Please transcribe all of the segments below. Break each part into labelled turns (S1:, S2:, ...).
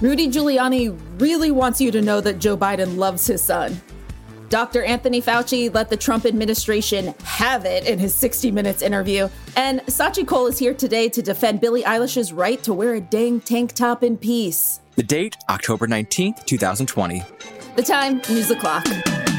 S1: Rudy Giuliani really wants you to know that Joe Biden loves his son. Dr. Anthony Fauci let the Trump administration have it in his 60 Minutes interview. And Scaachi Cole is here today to defend Billie Eilish's right to wear a dang tank top in peace.
S2: The date, October 19th, 2020.
S1: The time, news the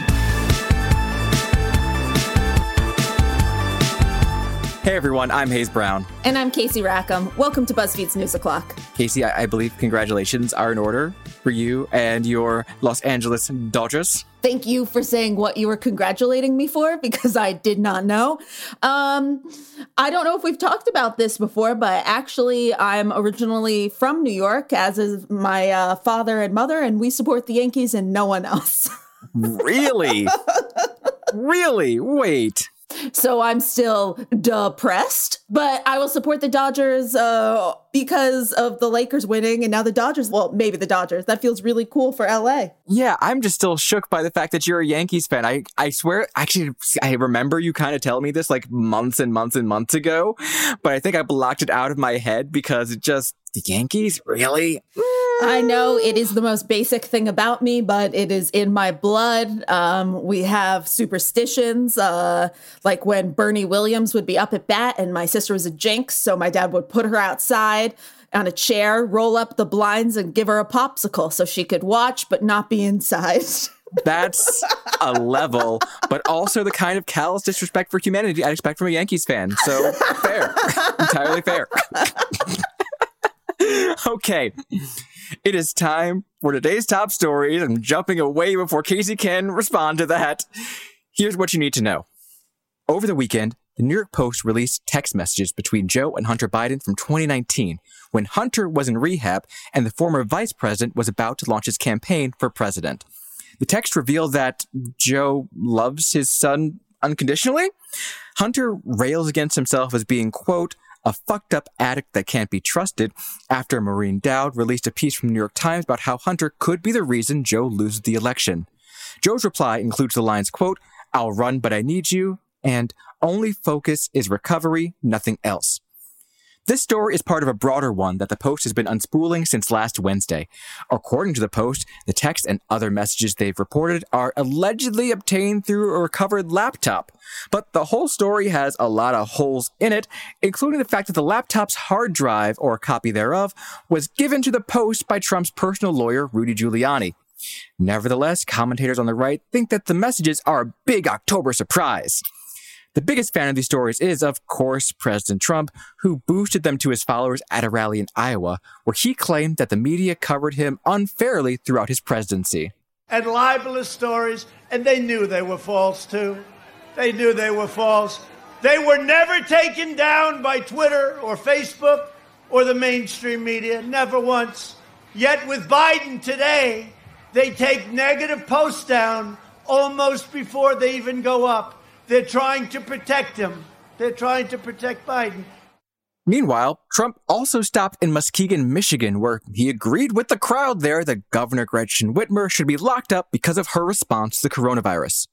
S2: Hey everyone, I'm Hayes Brown.
S1: And I'm Casey Rackham. Welcome to BuzzFeed's News O'Clock.
S2: Casey, I, I believe congratulations are in order for you and your Los Angeles Dodgers.
S1: Thank you for saying what you were congratulating me for because I did not know. Um, I don't know if we've talked about this before, but actually, I'm originally from New York, as is my uh, father and mother, and we support the Yankees and no one else.
S2: really? really? Wait.
S1: So I'm still depressed, but I will support the Dodgers uh, because of the Lakers winning and now the Dodgers. Well, maybe the Dodgers. That feels really cool for LA.
S2: Yeah, I'm just still shook by the fact that you're a Yankees fan. I, I swear, actually, I remember you kind of telling me this like months and months and months ago, but I think I blocked it out of my head because it just, the Yankees? Really?
S1: I know it is the most basic thing about me, but it is in my blood. Um, we have superstitions, uh, like when Bernie Williams would be up at bat and my sister was a jinx, so my dad would put her outside on a chair, roll up the blinds, and give her a popsicle so she could watch but not be inside.
S2: That's a level, but also the kind of callous disrespect for humanity I'd expect from a Yankees fan. So fair, entirely fair. okay. It is time for today's top stories. I'm jumping away before Casey can respond to that. Here's what you need to know. Over the weekend, the New York Post released text messages between Joe and Hunter Biden from 2019 when Hunter was in rehab and the former vice president was about to launch his campaign for president. The text revealed that Joe loves his son unconditionally. Hunter rails against himself as being, quote, a fucked up addict that can't be trusted after Maureen Dowd released a piece from the New York Times about how Hunter could be the reason Joe loses the election. Joe's reply includes the lines, quote, I'll run, but I need you, and only focus is recovery, nothing else. This story is part of a broader one that the Post has been unspooling since last Wednesday. According to the Post, the text and other messages they've reported are allegedly obtained through a recovered laptop. But the whole story has a lot of holes in it, including the fact that the laptop's hard drive, or a copy thereof, was given to the Post by Trump's personal lawyer, Rudy Giuliani. Nevertheless, commentators on the right think that the messages are a big October surprise. The biggest fan of these stories is, of course, President Trump, who boosted them to his followers at a rally in Iowa, where he claimed that the media covered him unfairly throughout his presidency.
S3: And libelous stories, and they knew they were false too. They knew they were false. They were never taken down by Twitter or Facebook or the mainstream media, never once. Yet with Biden today, they take negative posts down almost before they even go up. They're trying to protect him. They're trying to protect Biden.
S2: Meanwhile, Trump also stopped in Muskegon, Michigan, where he agreed with the crowd there that Governor Gretchen Whitmer should be locked up because of her response to the coronavirus.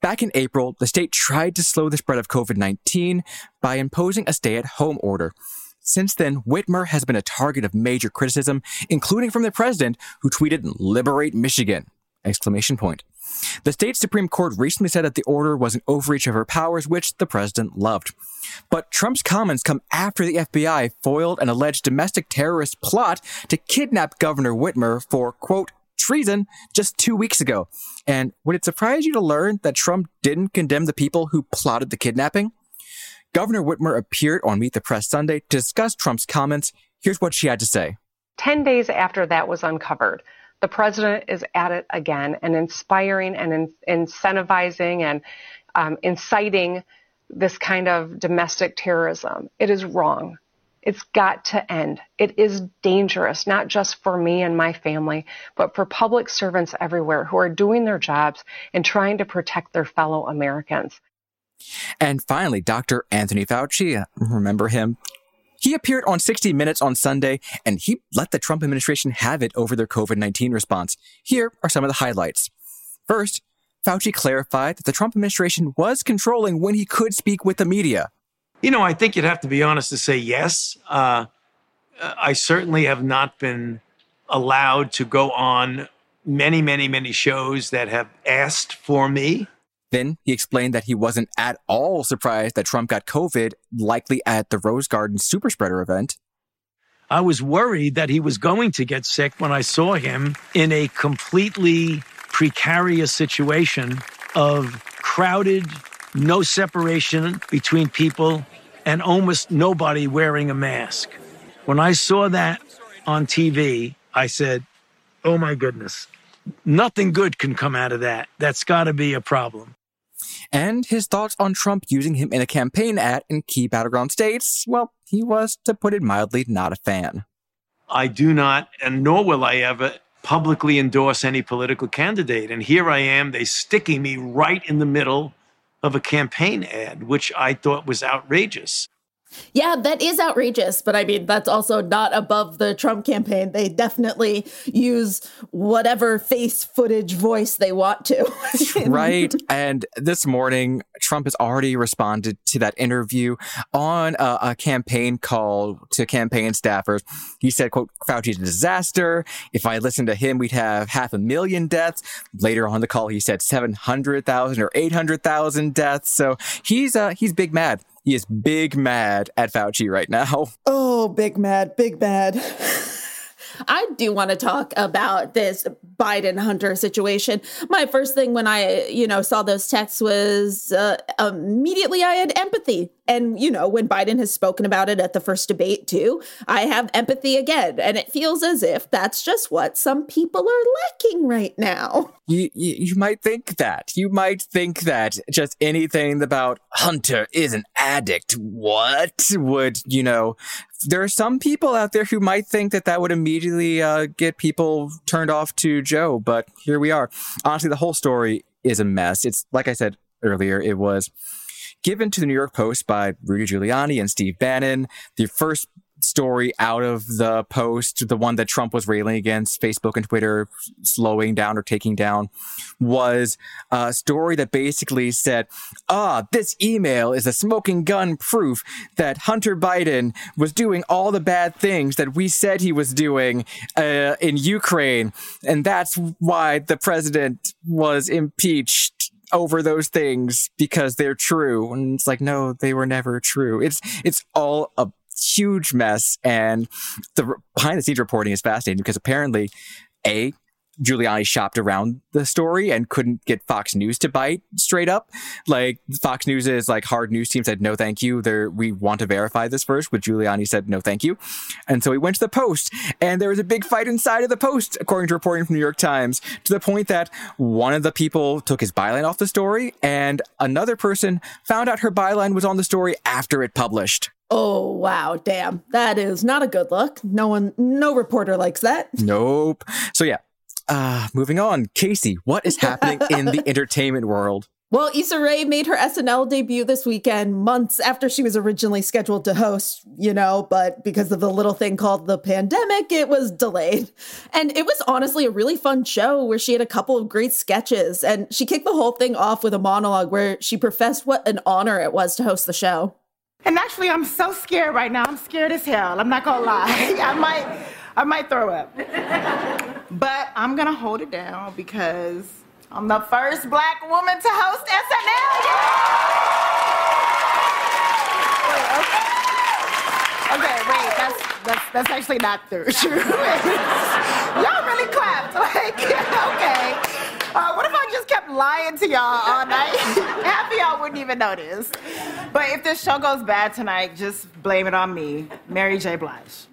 S2: Back in April, the state tried to slow the spread of COVID 19 by imposing a stay at home order. Since then, Whitmer has been a target of major criticism, including from the president, who tweeted, Liberate Michigan! Exclamation point. The state Supreme Court recently said that the order was an overreach of her powers, which the president loved. But Trump's comments come after the FBI foiled an alleged domestic terrorist plot to kidnap Governor Whitmer for, quote, treason just two weeks ago. And would it surprise you to learn that Trump didn't condemn the people who plotted the kidnapping? Governor Whitmer appeared on Meet the Press Sunday to discuss Trump's comments. Here's what she had to say.
S4: 10 days after that was uncovered, the president is at it again and inspiring and in, incentivizing and um, inciting this kind of domestic terrorism. It is wrong. It's got to end. It is dangerous, not just for me and my family, but for public servants everywhere who are doing their jobs and trying to protect their fellow Americans.
S2: And finally, Dr. Anthony Fauci, remember him he appeared on 60 Minutes on Sunday and he let the Trump administration have it over their COVID 19 response. Here are some of the highlights. First, Fauci clarified that the Trump administration was controlling when he could speak with the media.
S5: You know, I think you'd have to be honest to say yes. Uh, I certainly have not been allowed to go on many, many, many shows that have asked for me.
S2: Then he explained that he wasn't at all surprised that Trump got COVID, likely at the Rose Garden super spreader event.
S5: I was worried that he was going to get sick when I saw him in a completely precarious situation of crowded, no separation between people, and almost nobody wearing a mask. When I saw that on TV, I said, Oh my goodness, nothing good can come out of that. That's got to be a problem.
S2: And his thoughts on Trump using him in a campaign ad in key battleground states, well, he was, to put it mildly, not a fan.
S5: I do not, and nor will I ever publicly endorse any political candidate. And here I am, they sticking me right in the middle of a campaign ad, which I thought was outrageous.
S1: Yeah, that is outrageous, but I mean, that's also not above the Trump campaign. They definitely use whatever face footage voice they want to.
S2: right. And this morning, Trump has already responded to that interview on a, a, campaign call to campaign staffers. He said, quote, Fauci's a disaster. If I listened to him, we'd have half a million deaths. Later on the call, he said 700,000 or 800,000 deaths. So he's, uh, he's big mad. He is big mad at Fauci right now.
S1: Oh, big mad, big mad. I do want to talk about this Biden Hunter situation. My first thing when I, you know, saw those texts was uh, immediately I had empathy. And, you know, when Biden has spoken about it at the first debate too, I have empathy again. And it feels as if that's just what some people are lacking right now.
S2: You, you, you might think that. You might think that just anything about Hunter is an addict. What would, you know, there are some people out there who might think that that would immediately uh, get people turned off to Joe, but here we are. Honestly, the whole story is a mess. It's like I said earlier, it was given to the New York Post by Rudy Giuliani and Steve Bannon. The first story out of the post, the one that Trump was railing against Facebook and Twitter slowing down or taking down, was a story that basically said, ah, this email is a smoking gun proof that Hunter Biden was doing all the bad things that we said he was doing uh, in Ukraine. And that's why the president was impeached over those things because they're true. And it's like, no, they were never true. It's, it's all a huge mess. And the behind the scenes reporting is fascinating because apparently, A, Giuliani shopped around the story and couldn't get Fox News to bite straight up. Like Fox News is like hard news team said no thank you. There we want to verify this first, but Giuliani said no thank you. And so he went to the Post and there was a big fight inside of the Post, according to reporting from New York Times, to the point that one of the people took his byline off the story and another person found out her byline was on the story after it published.
S1: Oh wow, damn. That is not a good look. No one no reporter likes that.
S2: Nope. So yeah. Uh moving on. Casey, what is happening in the entertainment world?
S1: Well, Issa Rae made her SNL debut this weekend, months after she was originally scheduled to host, you know, but because of the little thing called the pandemic, it was delayed. And it was honestly a really fun show where she had a couple of great sketches. And she kicked the whole thing off with a monologue where she professed what an honor it was to host the show.
S6: And actually, I'm so scared right now. I'm scared as hell. I'm not gonna lie. I might, I might throw up. But I'm gonna hold it down because I'm the first black woman to host SNL. okay, wait, that's that's that's actually not true. Y'all really clapped. Like, okay. Uh, what if I just kept lying to y'all all night? Half of y'all wouldn't even notice. But if this show goes bad tonight, just blame it on me, Mary J. Blige.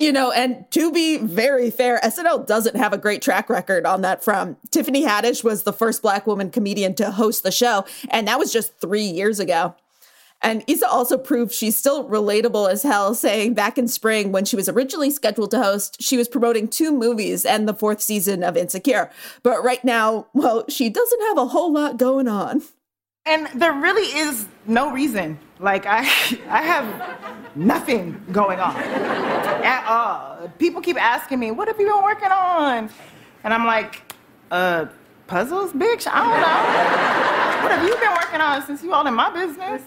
S1: You know, and to be very fair, SNL doesn't have a great track record on that front. Tiffany Haddish was the first black woman comedian to host the show, and that was just three years ago. And Issa also proved she's still relatable as hell, saying back in spring when she was originally scheduled to host, she was promoting two movies and the fourth season of Insecure. But right now, well, she doesn't have a whole lot going on.
S6: And there really is no reason. Like I I have nothing going on at all. People keep asking me, "What have you been working on?" And I'm like, "Uh, puzzles, bitch? I don't know. what have you been working on since you all in my business?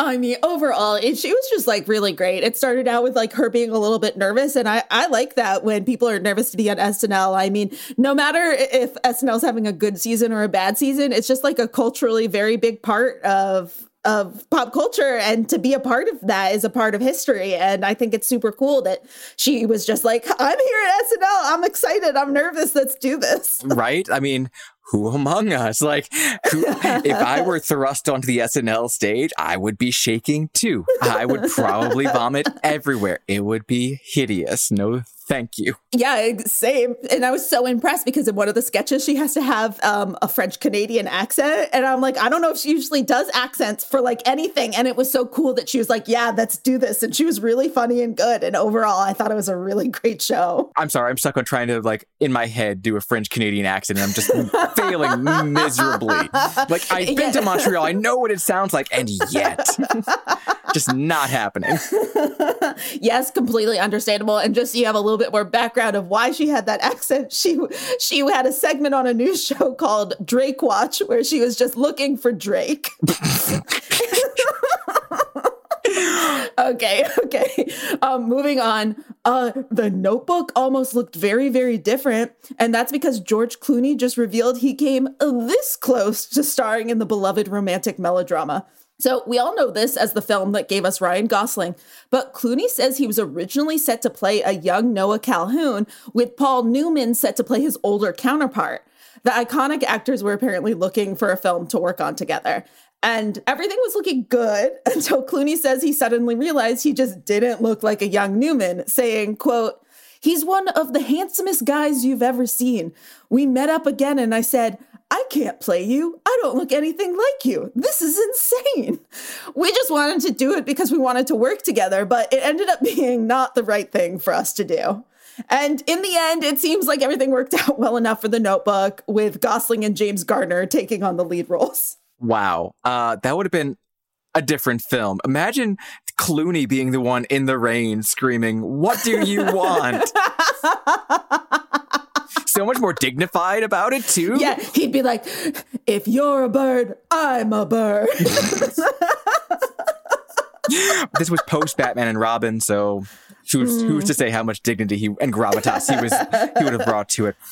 S1: I mean, overall, it, she was just like really great. It started out with like her being a little bit nervous, and I I like that when people are nervous to be on SNL. I mean, no matter if SNL's having a good season or a bad season, it's just like a culturally very big part of of pop culture and to be a part of that is a part of history and i think it's super cool that she was just like i'm here at snl i'm excited i'm nervous let's do this
S2: right i mean who among us? Like, who, if I were thrust onto the SNL stage, I would be shaking too. I would probably vomit everywhere. It would be hideous. No Thank you.
S1: Yeah, same. And I was so impressed because in one of the sketches, she has to have um, a French Canadian accent. And I'm like, I don't know if she usually does accents for like anything. And it was so cool that she was like, yeah, let's do this. And she was really funny and good. And overall, I thought it was a really great show.
S2: I'm sorry. I'm stuck on trying to, like, in my head, do a French Canadian accent. And I'm just failing miserably. Like, I've been yeah. to Montreal. I know what it sounds like. And yet, just not happening.
S1: yes, completely understandable. And just you have a little bit more background of why she had that accent. She she had a segment on a news show called Drake Watch where she was just looking for Drake. okay, okay. Um, moving on. Uh, the Notebook almost looked very, very different, and that's because George Clooney just revealed he came this close to starring in the beloved romantic melodrama. So we all know this as the film that gave us Ryan Gosling, but Clooney says he was originally set to play a young Noah Calhoun, with Paul Newman set to play his older counterpart. The iconic actors were apparently looking for a film to work on together. And everything was looking good until Clooney says he suddenly realized he just didn't look like a young Newman, saying, quote, He's one of the handsomest guys you've ever seen. We met up again and I said, I can't play you. I don't look anything like you. This is insane. We just wanted to do it because we wanted to work together, but it ended up being not the right thing for us to do. And in the end, it seems like everything worked out well enough for the notebook with Gosling and James Garner taking on the lead roles.
S2: Wow. Uh, that would have been a different film. Imagine Clooney being the one in the rain screaming, What do you want? So much more dignified about it, too.
S1: Yeah, he'd be like, If you're a bird, I'm a bird.
S2: this was post Batman and Robin, so who's, mm. who's to say how much dignity he and gravitas he was he would have brought to it.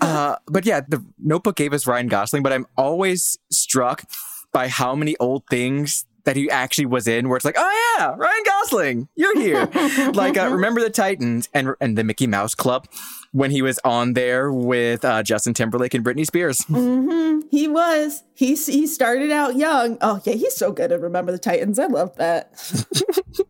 S2: Uh, but yeah, the Notebook gave us Ryan Gosling, but I'm always struck by how many old things that he actually was in where it's like, oh yeah, Ryan Gosling, you're here. like, uh, remember the Titans and, and the Mickey Mouse Club when he was on there with uh, Justin Timberlake and Britney Spears.
S1: Mm-hmm. He was. He, he started out young. Oh yeah, he's so good at Remember the Titans. I love that.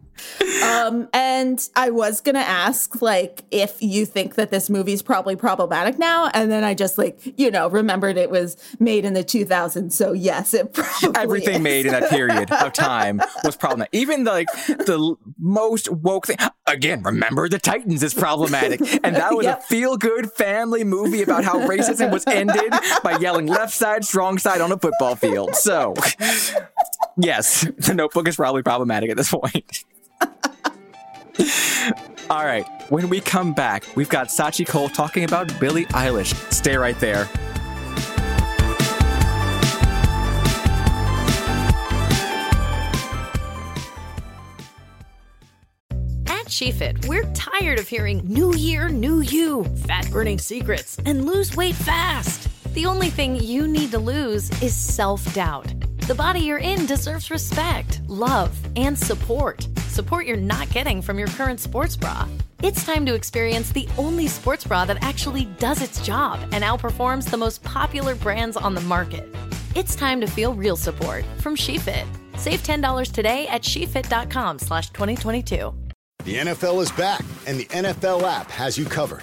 S1: um, and I was gonna ask, like, if you think that this movie's probably problematic now, and then I just like, you know, remembered it was made in the 2000s. So yes, it probably
S2: everything
S1: is.
S2: made in that period of time was problematic. Even the, like the most woke thing. Again, remember the Titans is problematic, and that was yep. a feel-good family movie about how racism was ended by yelling left side, strong side on a football field. So. Yes, the notebook is probably problematic at this point. All right, when we come back, we've got Scaachi Cole talking about Billie Eilish. Stay right there.
S7: At SheFit, we're tired of hearing new year, new you, fat burning secrets, and lose weight fast. The only thing you need to lose is self doubt. The body you're in deserves respect, love, and support. Support you're not getting from your current sports bra. It's time to experience the only sports bra that actually does its job and outperforms the most popular brands on the market. It's time to feel real support from SheFit. Save $10 today at shefit.com slash 2022.
S8: The NFL is back, and the NFL app has you covered.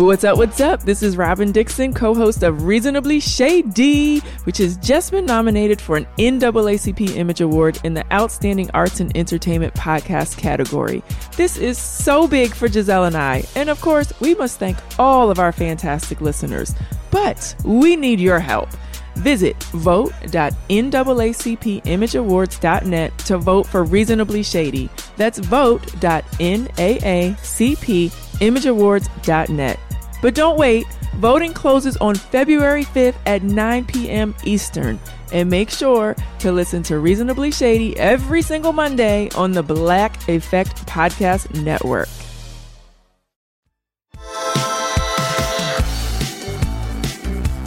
S9: What's up? What's up? This is Robyn Dixon, co host of Reasonably Shady, which has just been nominated for an NAACP Image Award in the Outstanding Arts and Entertainment Podcast category. This is so big for Gizelle and I. And of course, we must thank all of our fantastic listeners. But we need your help. Visit vote.naacpimageawards.net to vote for Reasonably Shady. That's vote.naacpimageawards.net. But don't wait. Voting closes on February 5th at 9 p.m. Eastern. And make sure to listen to Reasonably Shady every single Monday on the Black Effect Podcast Network.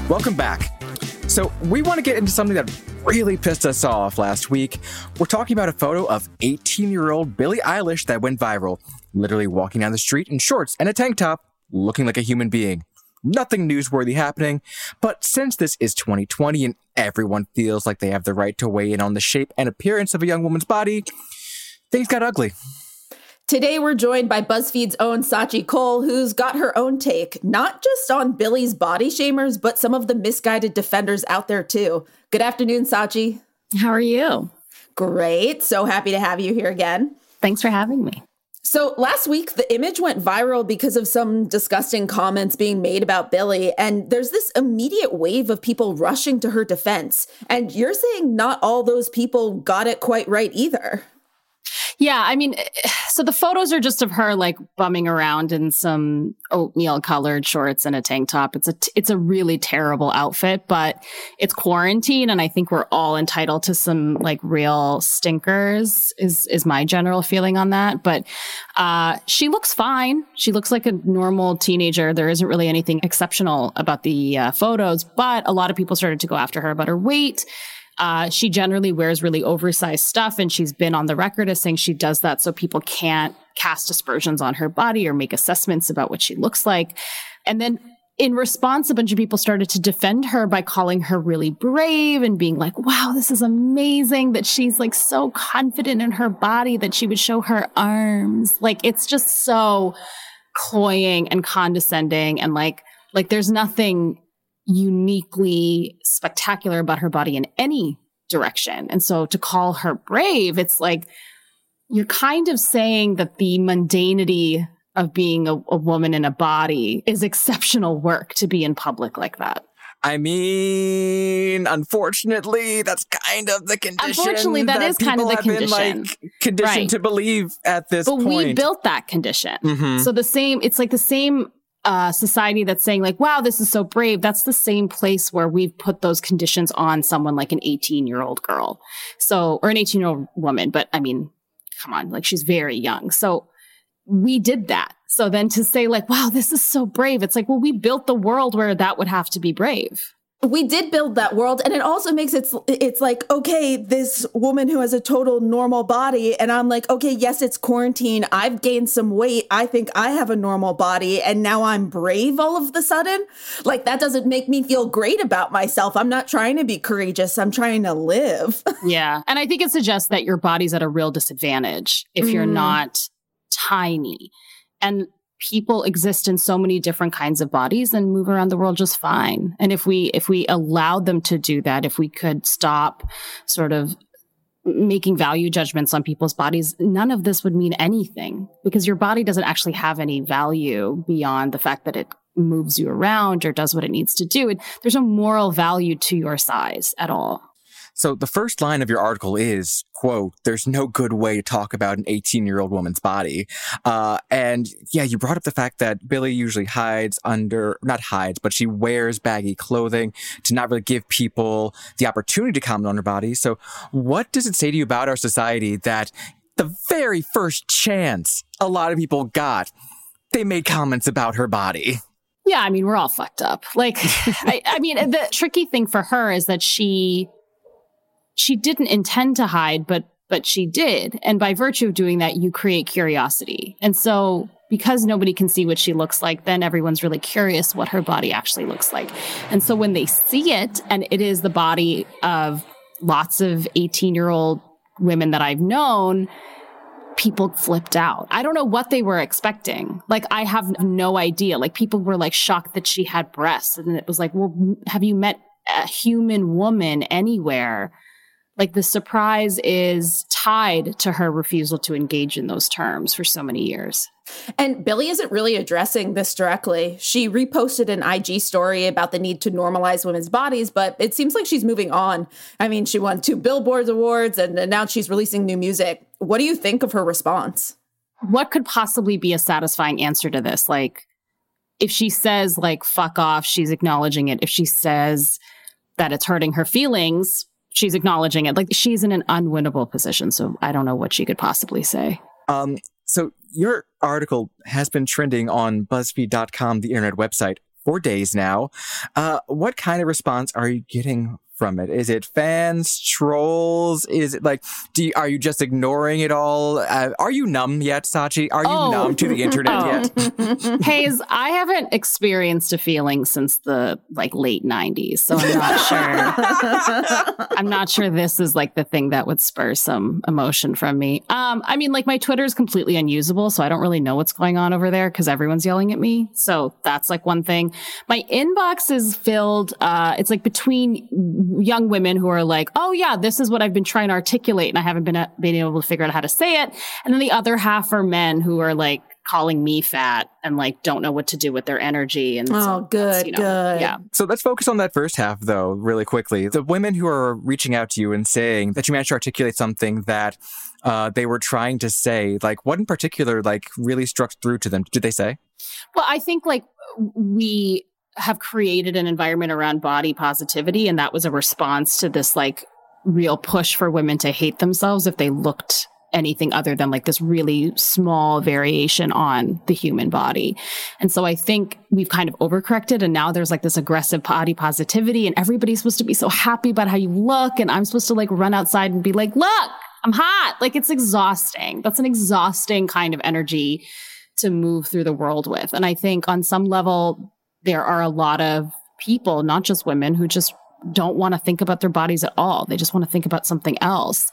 S2: Welcome back. So, we want to get into something that really pissed us off last week. We're talking about a photo of 18 year old Billie Eilish that went viral, literally walking down the street in shorts and a tank top, looking like a human being. Nothing newsworthy happening, but since this is 2020 and everyone feels like they have the right to weigh in on the shape and appearance of a young woman's body, things got ugly.
S1: Today, we're joined by BuzzFeed's own Scaachi Cole, who's got her own take, not just on Billie's body shamers, but some of the misguided defenders out there too. Good afternoon, Scaachi.
S10: How are you?
S1: Great. So happy to have you here again.
S10: Thanks for having me.
S1: So last week, the image went viral because of some disgusting comments being made about Billie. And there's this immediate wave of people rushing to her defense. And you're saying not all those people got it quite right either.
S10: Yeah, I mean, so the photos are just of her like bumming around in some oatmeal colored shorts and a tank top. It's a it's a really terrible outfit, but it's quarantine, and I think we're all entitled to some like real stinkers. Is is my general feeling on that? But uh, she looks fine. She looks like a normal teenager. There isn't really anything exceptional about the uh, photos, but a lot of people started to go after her about her weight uh, she generally wears really oversized stuff, and she's been on the record as saying she does that so people can't cast aspersions on her body or make assessments about what she looks like. And then in response, a bunch of people started to defend her by calling her really brave and being like, wow, this is amazing that she's like so confident in her body that she would show her arms. Like, it's just so cloying and condescending and like, like there's nothing uniquely spectacular about her body in any direction. And so to call her brave, it's like you're kind of saying that the mundanity of being a, a, woman in a body is exceptional work to be in public like that.
S2: I mean, unfortunately, that's kind of the condition.
S10: Unfortunately, that, that is kind of the condition.
S2: Been, like, conditioned right. to believe at this
S10: but
S2: point.
S10: we built that condition. Mm-hmm. So the same, it's like the same uh, society that's saying like, wow, this is so brave. That's the same place where we've put those conditions on someone like an 18 year old girl. So, or an 18 year old woman. But I mean, come on, like she's very young. So we did that. So then to say like, wow, this is so brave. It's like, well, we built the world where that would have to be brave
S1: we did build that world and it also makes it it's like okay this woman who has a total normal body and i'm like okay yes it's quarantine. I've gained some weight. I think i have a normal body and now i'm brave all of the sudden. Like that doesn't make me feel great about myself. I'm not trying to be courageous. I'm trying to live.
S10: Yeah. And i think it suggests that your body's at a real disadvantage if you're mm. not tiny. And people exist in so many different kinds of bodies and move around the world just fine. And if we if we allowed them to do that, if we could stop sort of making value judgments on people's bodies, none of this would mean anything because your body doesn't actually have any value beyond the fact that it moves you around or does what it needs to do. There's no moral value to your size at all.
S2: So the first line of your article is, quote, there's no good way to talk about an 18 year old woman's body. Uh, and yeah, you brought up the fact that Billie usually hides under, not hides, but she wears baggy clothing to not really give people the opportunity to comment on her body. So what does it say to you about our society that the very first chance a lot of people got, they made comments about her body?
S10: Yeah, I mean, we're all fucked up. Like, I, I mean, the tricky thing for her is that she she didn't intend to hide, but but she did. And by virtue of doing that, you create curiosity. And so because nobody can see what she looks like, then everyone's really curious what her body actually looks like. And so when they see it, and it is the body of lots of 18 year old women that I've known, people flipped out. I don't know what they were expecting. Like, I have no idea. Like, people were like shocked that she had breasts. And it was like, well, have you met a human woman anywhere? Like, the surprise is tied to her refusal to engage in those terms for so many years.
S1: And Billie isn't really addressing this directly. She reposted an IG story about the need to normalize women's bodies, but it seems like she's moving on. I mean, she won two Billboard Awards and now she's releasing new music. What do you think of her response?
S10: What could possibly be a satisfying answer to this? Like, if she says, like, fuck off, she's acknowledging it. If she says that it's hurting her feelings, she's acknowledging it. Like, she's in an unwinnable position. So I don't know what she could possibly say.
S2: Um, so your article has been trending on BuzzFeed.com, the internet website, for days now. Uh, what kind of response are you getting from it? Is it fans, trolls? Is it like, do you, are you just ignoring it all? Uh, are you numb yet, Scaachi? Are you oh. numb to the internet oh.
S10: yet? Hayes, I haven't experienced a feeling since the like late '90s, so I'm not sure. I'm not sure this is like the thing that would spur some emotion from me. Um, I mean, like my Twitter is completely unusable, so I don't really know what's going on over there because everyone's yelling at me. So that's like one thing. My inbox is filled. Uh, it's like between young women who are like, oh yeah, this is what I've been trying to articulate and I haven't been, uh, been able to figure out how to say it. And then the other half are men who are like calling me fat and like don't know what to do with their energy. And
S1: oh, so good, you know, good.
S10: Yeah.
S2: So let's focus on that first half though, really quickly. The women who are reaching out to you and saying that you managed to articulate something that uh, they were trying to say, like what in particular, like really struck through to them? Did they say?
S10: Well, I think like we have created an environment around body positivity. And that was a response to this like real push for women to hate themselves if they looked anything other than like this really small variation on the human body. And so I think we've kind of overcorrected and now there's like this aggressive body positivity and everybody's supposed to be so happy about how you look. And I'm supposed to like run outside and be like, look, I'm hot. Like it's exhausting. That's an exhausting kind of energy to move through the world with. And I think on some level, there are a lot of people, not just women, who just don't want to think about their bodies at all. They just want to think about something else.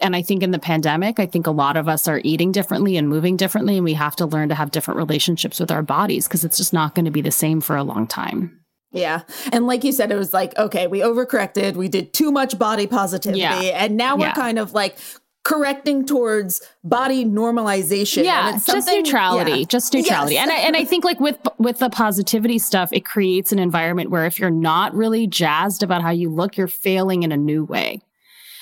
S10: And I think in the pandemic, I think a lot of us are eating differently and moving differently. And we have to learn to have different relationships with our bodies because it's just not going to be the same for a long time.
S1: Yeah. And like you said, it was like, okay, we overcorrected. We did too much body positivity. Yeah. And now we're yeah. kind of like correcting towards body normalization.
S10: Yeah, just neutrality, yeah. just neutrality. Yes. And I, and I think like with with the positivity stuff, it creates an environment where if you're not really jazzed about how you look, you're failing in a new way.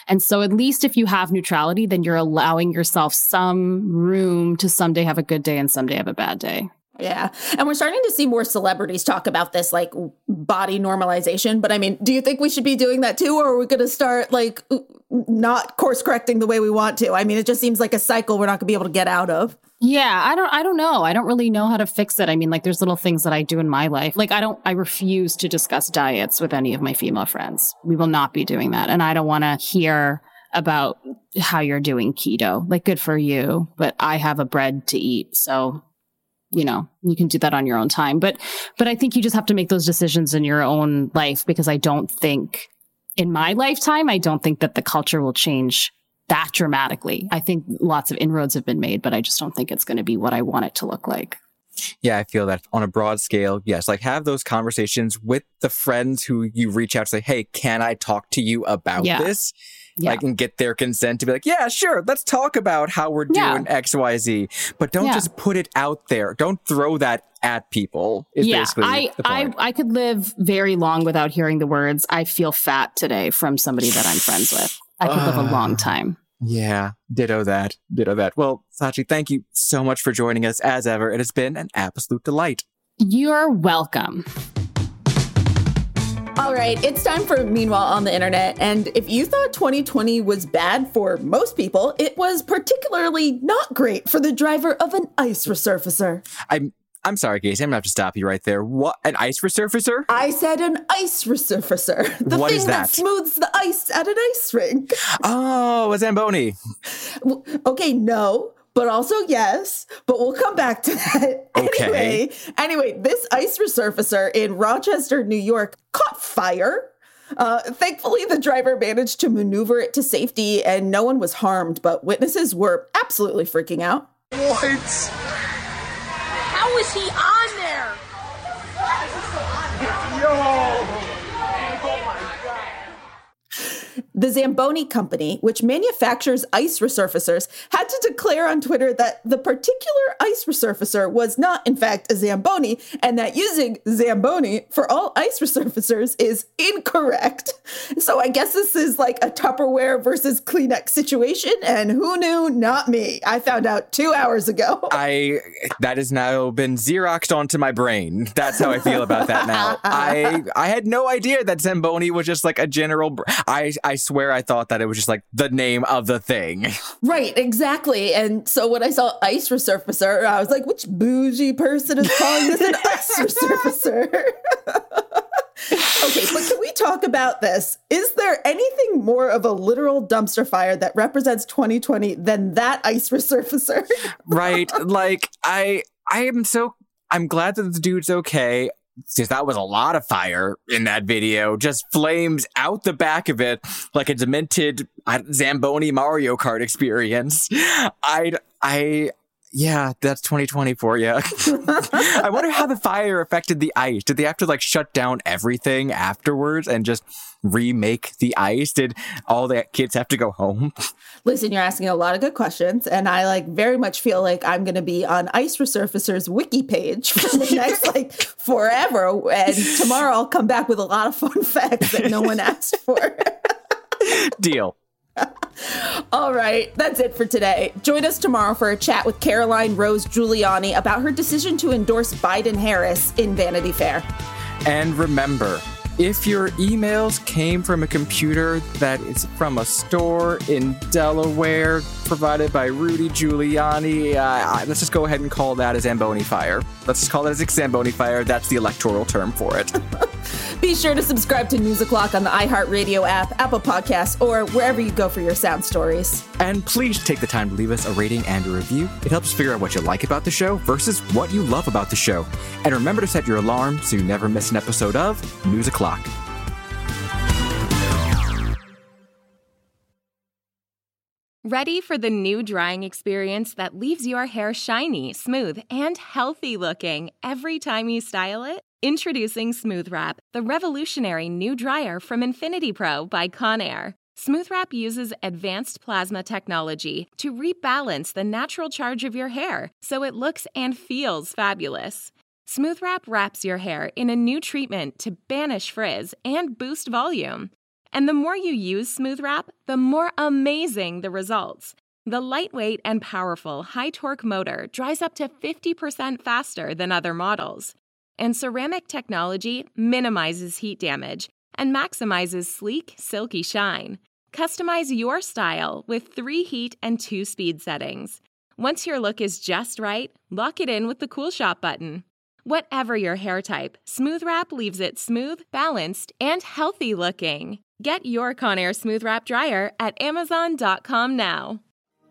S10: And so at least if you have neutrality, then you're allowing yourself some room to someday have a good day and someday have a bad day.
S1: Yeah. And we're starting to see more celebrities talk about this like body normalization. But I mean, do you think we should be doing that too? Or are we going to start like not course correcting the way we want to? I mean, it just seems like a cycle we're not going to be able to get out of.
S10: Yeah, I don't I don't know. I don't really know how to fix it. I mean, like there's little things that I do in my life. Like I don't I refuse to discuss diets with any of my female friends. We will not be doing that. And I don't want to hear about how you're doing keto. Like good for you, but I have a bread to eat. So you know you can do that on your own time but but i think you just have to make those decisions in your own life because i don't think in my lifetime i don't think that the culture will change that dramatically i think lots of inroads have been made but i just don't think it's going to be what i want it to look like
S2: yeah, I feel that on a broad scale, yes. Like have those conversations with the friends who you reach out to say, Hey, can I talk to you about yeah. this? Yeah. like and get their consent to be like, yeah, sure, let's talk about how we're doing yeah. X, Y, Z. But don't yeah. just put it out there. Don't throw that at people. yeah,
S10: I, I I could live very long without hearing the words "I feel fat today" from somebody that I'm friends with. I could uh, live a long time.
S2: Yeah, ditto that, ditto that. Well, Scaachi, thank you so much for joining us as ever. It has been an absolute delight.
S10: You're welcome.
S1: All right, it's time for Meanwhile on the Internet. And if you thought 2020 was bad for most people, it was particularly not great for the driver of an ice resurfacer.
S2: I'm I'm sorry, Casey. I'm gonna have to stop you right there. What an ice resurfacer?
S1: I said an ice resurfacer. The
S2: what
S1: thing
S2: that?
S1: that? smooths the ice at an ice rink.
S2: Oh, a Zamboni.
S1: okay, no but also yes, but we'll come back to that.
S2: Okay.
S1: Anyway, anyway, this ice resurfacer in Rochester, New York caught fire. Uh, thankfully, the driver managed to maneuver it to safety and no one was harmed, but witnesses were absolutely freaking out.
S11: What?
S1: The Zamboni company, which manufactures ice resurfacers, had to declare on Twitter that the particular ice resurfacer was not, in fact, a Zamboni, and that using Zamboni for all ice resurfacers is incorrect. So I guess this is like a Tupperware versus Kleenex situation, and who knew? Not me. I found out two hours ago.
S2: I that has now been xeroxed onto my brain. That's how I feel about that now. I I had no idea that Zamboni was just like a general. Br- I I swear I thought that it was just like the name of the thing.
S1: Right, exactly. And so when I saw ice resurfacer, I was like, which bougie person is calling this an ice resurfacer? okay, but can we talk about this? Is there anything more of a literal dumpster fire that represents 2020 than that ice resurfacer?
S2: right? Like I I am so I'm glad that the dude's okay. Because that was a lot of fire in that video, just flames out the back of it like a demented uh, Zamboni Mario Kart experience. I, I, yeah, that's 2024. Yeah. I wonder how the fire affected the ice. Did they have to like shut down everything afterwards and just remake the ice? Did all the kids have to go home?
S1: Listen, you're asking a lot of good questions, and I like very much feel like I'm going to be on Ice Resurfacer's wiki page for the next like forever. And tomorrow I'll come back with a lot of fun facts that no one asked for.
S2: Deal.
S1: All right, that's it for today. Join us tomorrow for a chat with Caroline Rose Giuliani about her decision to endorse Biden Harris in Vanity Fair.
S2: And remember, if your emails came from a computer that is from a store in Delaware provided by Rudy Giuliani, uh, let's just go ahead and call that a Zamboni fire. Let's just call it a Zamboni fire. That's the electoral term for it.
S1: Be sure to subscribe to News O'Clock on the iHeartRadio app, Apple Podcasts, or wherever you go for your sound stories.
S2: And please take the time to leave us a rating and a review. It helps figure out what you like about the show versus what you love about the show. And remember to set your alarm so you never miss an episode of News O'Clock.
S12: Ready for the new drying experience that leaves your hair shiny, smooth, and healthy looking every time you style it? Introducing Smooth Wrap, the revolutionary new dryer from Infiniti Pro by Conair. Smooth Wrap uses advanced plasma technology to rebalance the natural charge of your hair so it looks and feels fabulous. Smooth Wrap wraps your hair in a new treatment to banish frizz and boost volume. And the more you use Smooth Wrap, the more amazing the results. The lightweight and powerful high torque motor dries up to 50% faster than other models. And ceramic technology minimizes heat damage and maximizes sleek, silky shine. Customize your style with three heat and two speed settings. Once your look is just right, lock it in with the Cool Shot button. Whatever your hair type, Smooth Wrap leaves it smooth, balanced, and healthy looking. Get your Conair Smooth Wrap dryer at Amazon.com now.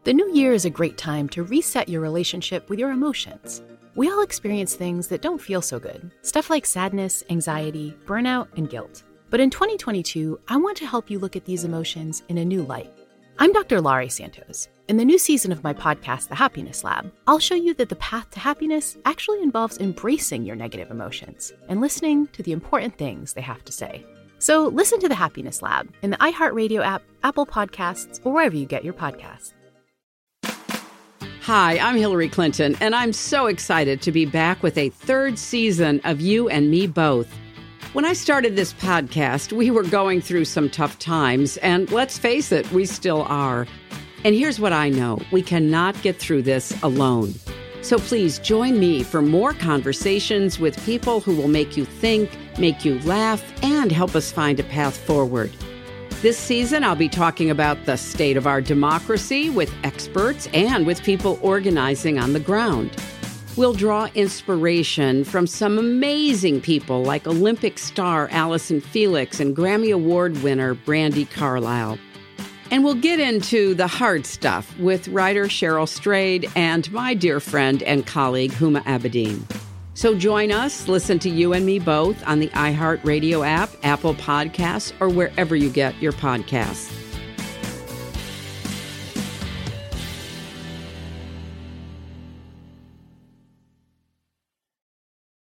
S13: The new year is a great time to reset your relationship with your emotions. We all experience things that don't feel so good stuff like sadness, anxiety, burnout, and guilt. But in 2022, I want to help you look at these emotions in a new light. I'm Dr. Laurie Santos. In the new season of my podcast, The Happiness Lab, I'll show you that the path to happiness actually involves embracing your negative emotions and listening to the important things they have to say. So listen to The Happiness Lab in the iHeartRadio app, Apple Podcasts, or wherever you get your podcasts.
S14: Hi, I'm Hillary Clinton, and I'm so excited to be back with a third season of You and Me Both. When I started this podcast, we were going through some tough times, and let's face it, we still are. And here's what I know we cannot get through this alone. So please join me for more conversations with people who will make you think, make you laugh, and help us find a path forward. This season, I'll be talking about the state of our democracy with experts and with people organizing on the ground. We'll draw inspiration from some amazing people like Olympic star Allyson Felix and Grammy Award winner Brandi Carlile. And we'll get into the hard stuff with writer Cheryl Strayed and my dear friend and colleague Huma Abedin. So join us, listen to you and me both on the iHeartRadio app, Apple Podcasts, or wherever you get your podcasts.